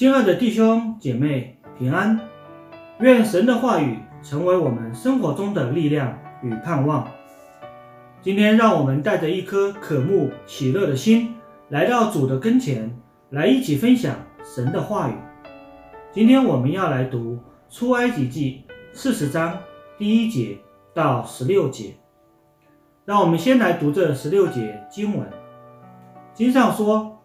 亲爱的弟兄姐妹平安，愿神的话语成为我们生活中的力量与盼望。今天，让我们带着一颗渴慕喜乐的心，来到主的跟前，来一起分享神的话语。今天我们要来读出埃及记四十章第一节到十六节。让我们先来读这十六节经文。经上说。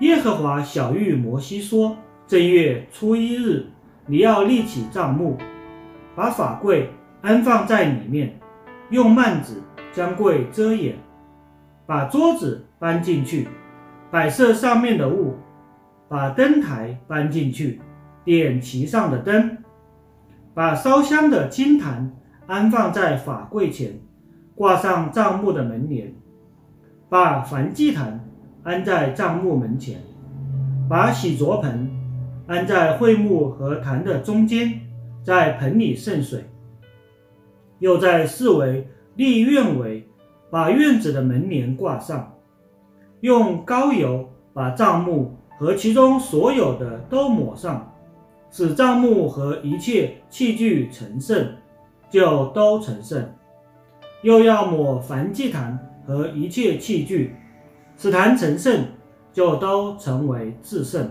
耶和华晓諭摩西说：“正月初一日，你要立起帐幕，把法柜安放在里面，用幔子将柜遮掩，把桌子搬进去，摆设上面的物，把灯台搬进去，点其上的灯，把烧香的金坛安放在法柜前，挂上帐幕的门帘，把燔祭坛。”安在帐幕门前，把洗濯盆安在会幕和坛的中间，在盆里盛水。又在四围立院围，把院子的门帘挂上，用膏油把帐幕和其中所有的都抹上，使帐幕和一切器具成圣，就都成圣。又要抹燔祭坛和一切器具。使坛成圣，就都成为至圣；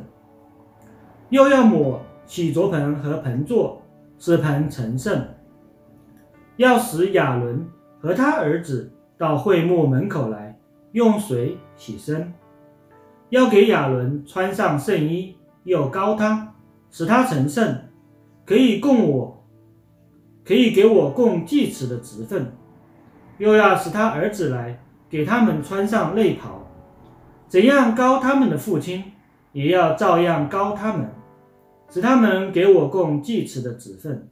又要抹洗濯盆和盆座，使盆成圣。要使亚伦和他儿子到会幕门口来，用水洗身。要给亚伦穿上圣衣，又膏他，使他成圣，可以供我，可以给我供祭司的职分。又要使他儿子来，给他们穿上内袍。怎样高他们的父亲，也要照样高他们，使他们给我供祭司的子分。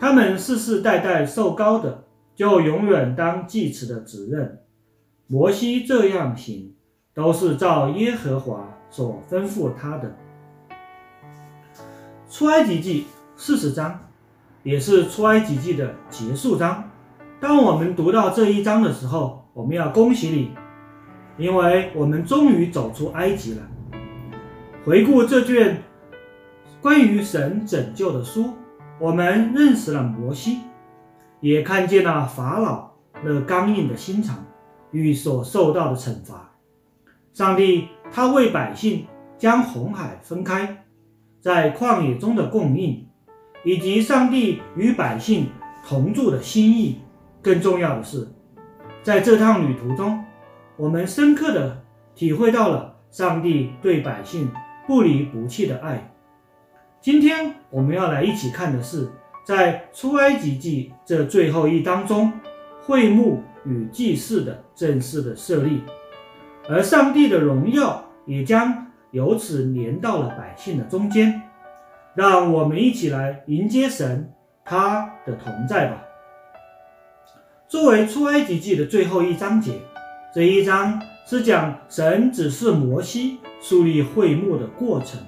他们世世代代受高的，就永远当祭司的职任。摩西这样行，都是照耶和华所吩咐他的。出埃及记四十章，也是出埃及记的结束章。当我们读到这一章的时候，我们要恭喜你。因为我们终于走出埃及了。回顾这卷关于神拯救的书，我们认识了摩西，也看见了法老那刚硬的心肠与所受到的惩罚。上帝他为百姓将红海分开，在旷野中的供应，以及上帝与百姓同住的心意。更重要的是，在这趟旅途中，我们深刻地体会到了上帝对百姓不离不弃的爱。今天我们要来一起看的是，在出埃及记这最后一章中，会幕与祭祀的正式的设立，而上帝的荣耀也将由此连到了百姓的中间。让我们一起来迎接神他的同在吧。作为出埃及记的最后一章节。这一章是讲神指示摩西树立会幕的过程。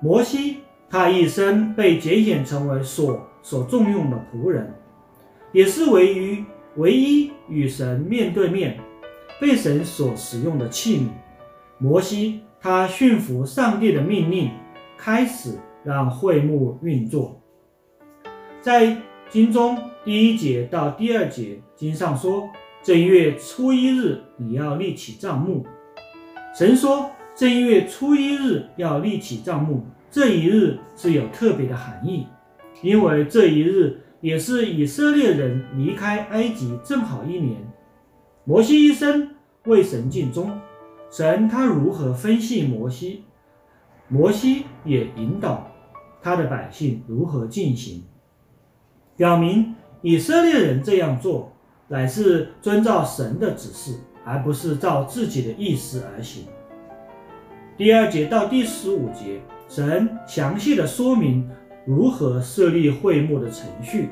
摩西他一生被拣选成为所所重用的仆人，也是唯一唯一与神面对面、被神所使用的器皿。摩西他驯服上帝的命令，开始让会幕运作。在经中第一节到第二节经上说。正月初一日，你要立起帐幕。神说，正月初一日要立起帐幕，这一日是有特别的含义，因为这一日也是以色列人离开埃及正好一年。摩西一生为神尽忠，神他如何分析摩西，摩西也引导他的百姓如何进行，表明以色列人这样做。乃是遵照神的指示，而不是照自己的意思而行。第二节到第十五节，神详细的说明如何设立会幕的程序。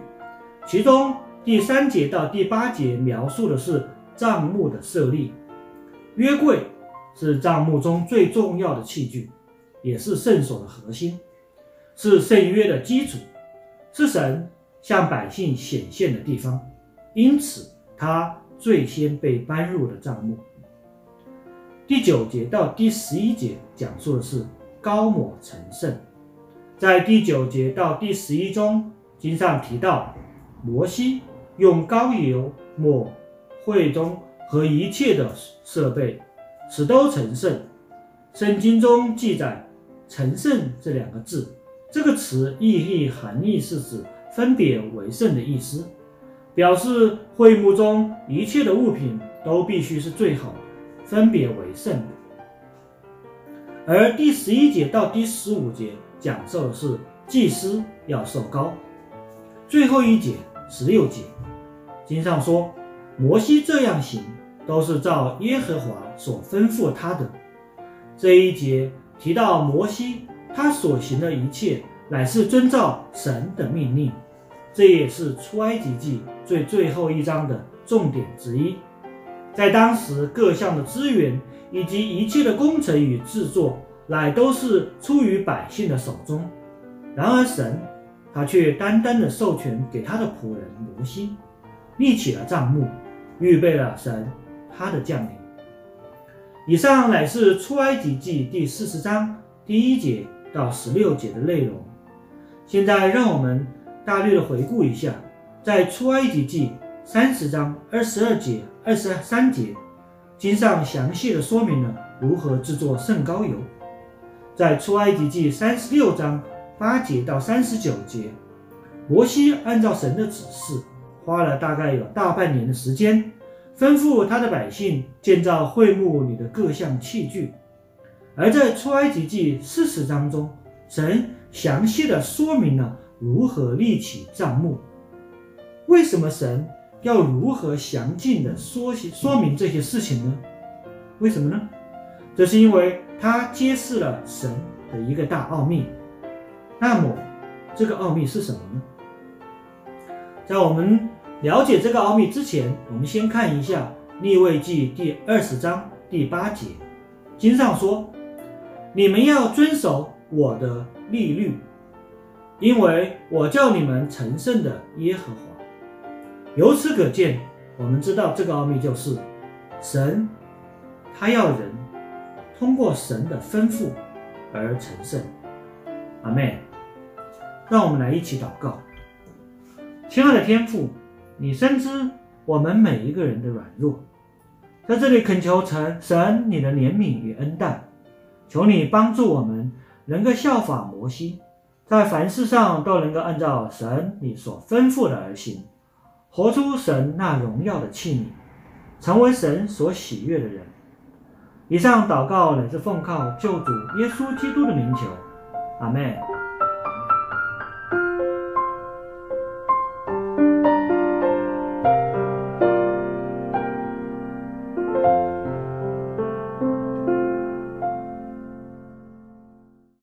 其中第三节到第八节描述的是帐幕的设立。约柜是帐幕中最重要的器具，也是圣所的核心，是圣约的基础，是神向百姓显现的地方。因此，他最先被搬入了帐幕。第九节到第十一节讲述的是高抹成圣。在第九节到第十一中，经上提到摩西用膏油抹会中和一切的设备，使都成圣。圣经中记载“成圣”这两个字，这个词意义含义是指分别为圣的意思，表示会幕中一切的物品都必须是最好，分别为圣。而第十一节到第十五节讲授的是祭司要受膏。最后一节十六节，经上说摩西这样行，都是照耶和华所吩咐他的。这一节提到摩西他所行的一切，乃是遵照神的命令。这也是出埃及记最最后一章的重点之一。在当时各项的资源。以及一切的工程与制作，乃都是出于百姓的手中。然而神，他却单单的授权给他的仆人摩西，立起了帐幕，预备了神他的降临。以上乃是出埃及记第四十章第一节到十六节的内容。现在让我们大略的回顾一下，在出埃及记三十章二十二节、二十三节。经上详细的说明了如何制作圣膏油，在出埃及记三十六章八节到三十九节，摩西按照神的指示，花了大概有大半年的时间，吩咐他的百姓建造会幕里的各项器具；而在出埃及记四十章中，神详细的说明了如何立起帐目。为什么神？要如何详尽的说说明这些事情呢？为什么呢？这是因为它揭示了神的一个大奥秘。那么，这个奥秘是什么呢？在我们了解这个奥秘之前，我们先看一下利未记第二十章第八节，经上说：“你们要遵守我的律例，因为我叫你们成圣的耶和华。”由此可见，我们知道这个奥秘就是神，他要人通过神的吩咐而成圣。阿妹。让我们来一起祷告。亲爱的天父，你深知我们每一个人的软弱，在这里恳求神，神你的怜悯与恩待，求你帮助我们能够效法摩西，在凡事上都能够按照神你所吩咐的而行。活出神那荣耀的器皿，成为神所喜悦的人。以上祷告乃是奉靠救主耶稣基督的名求，阿门。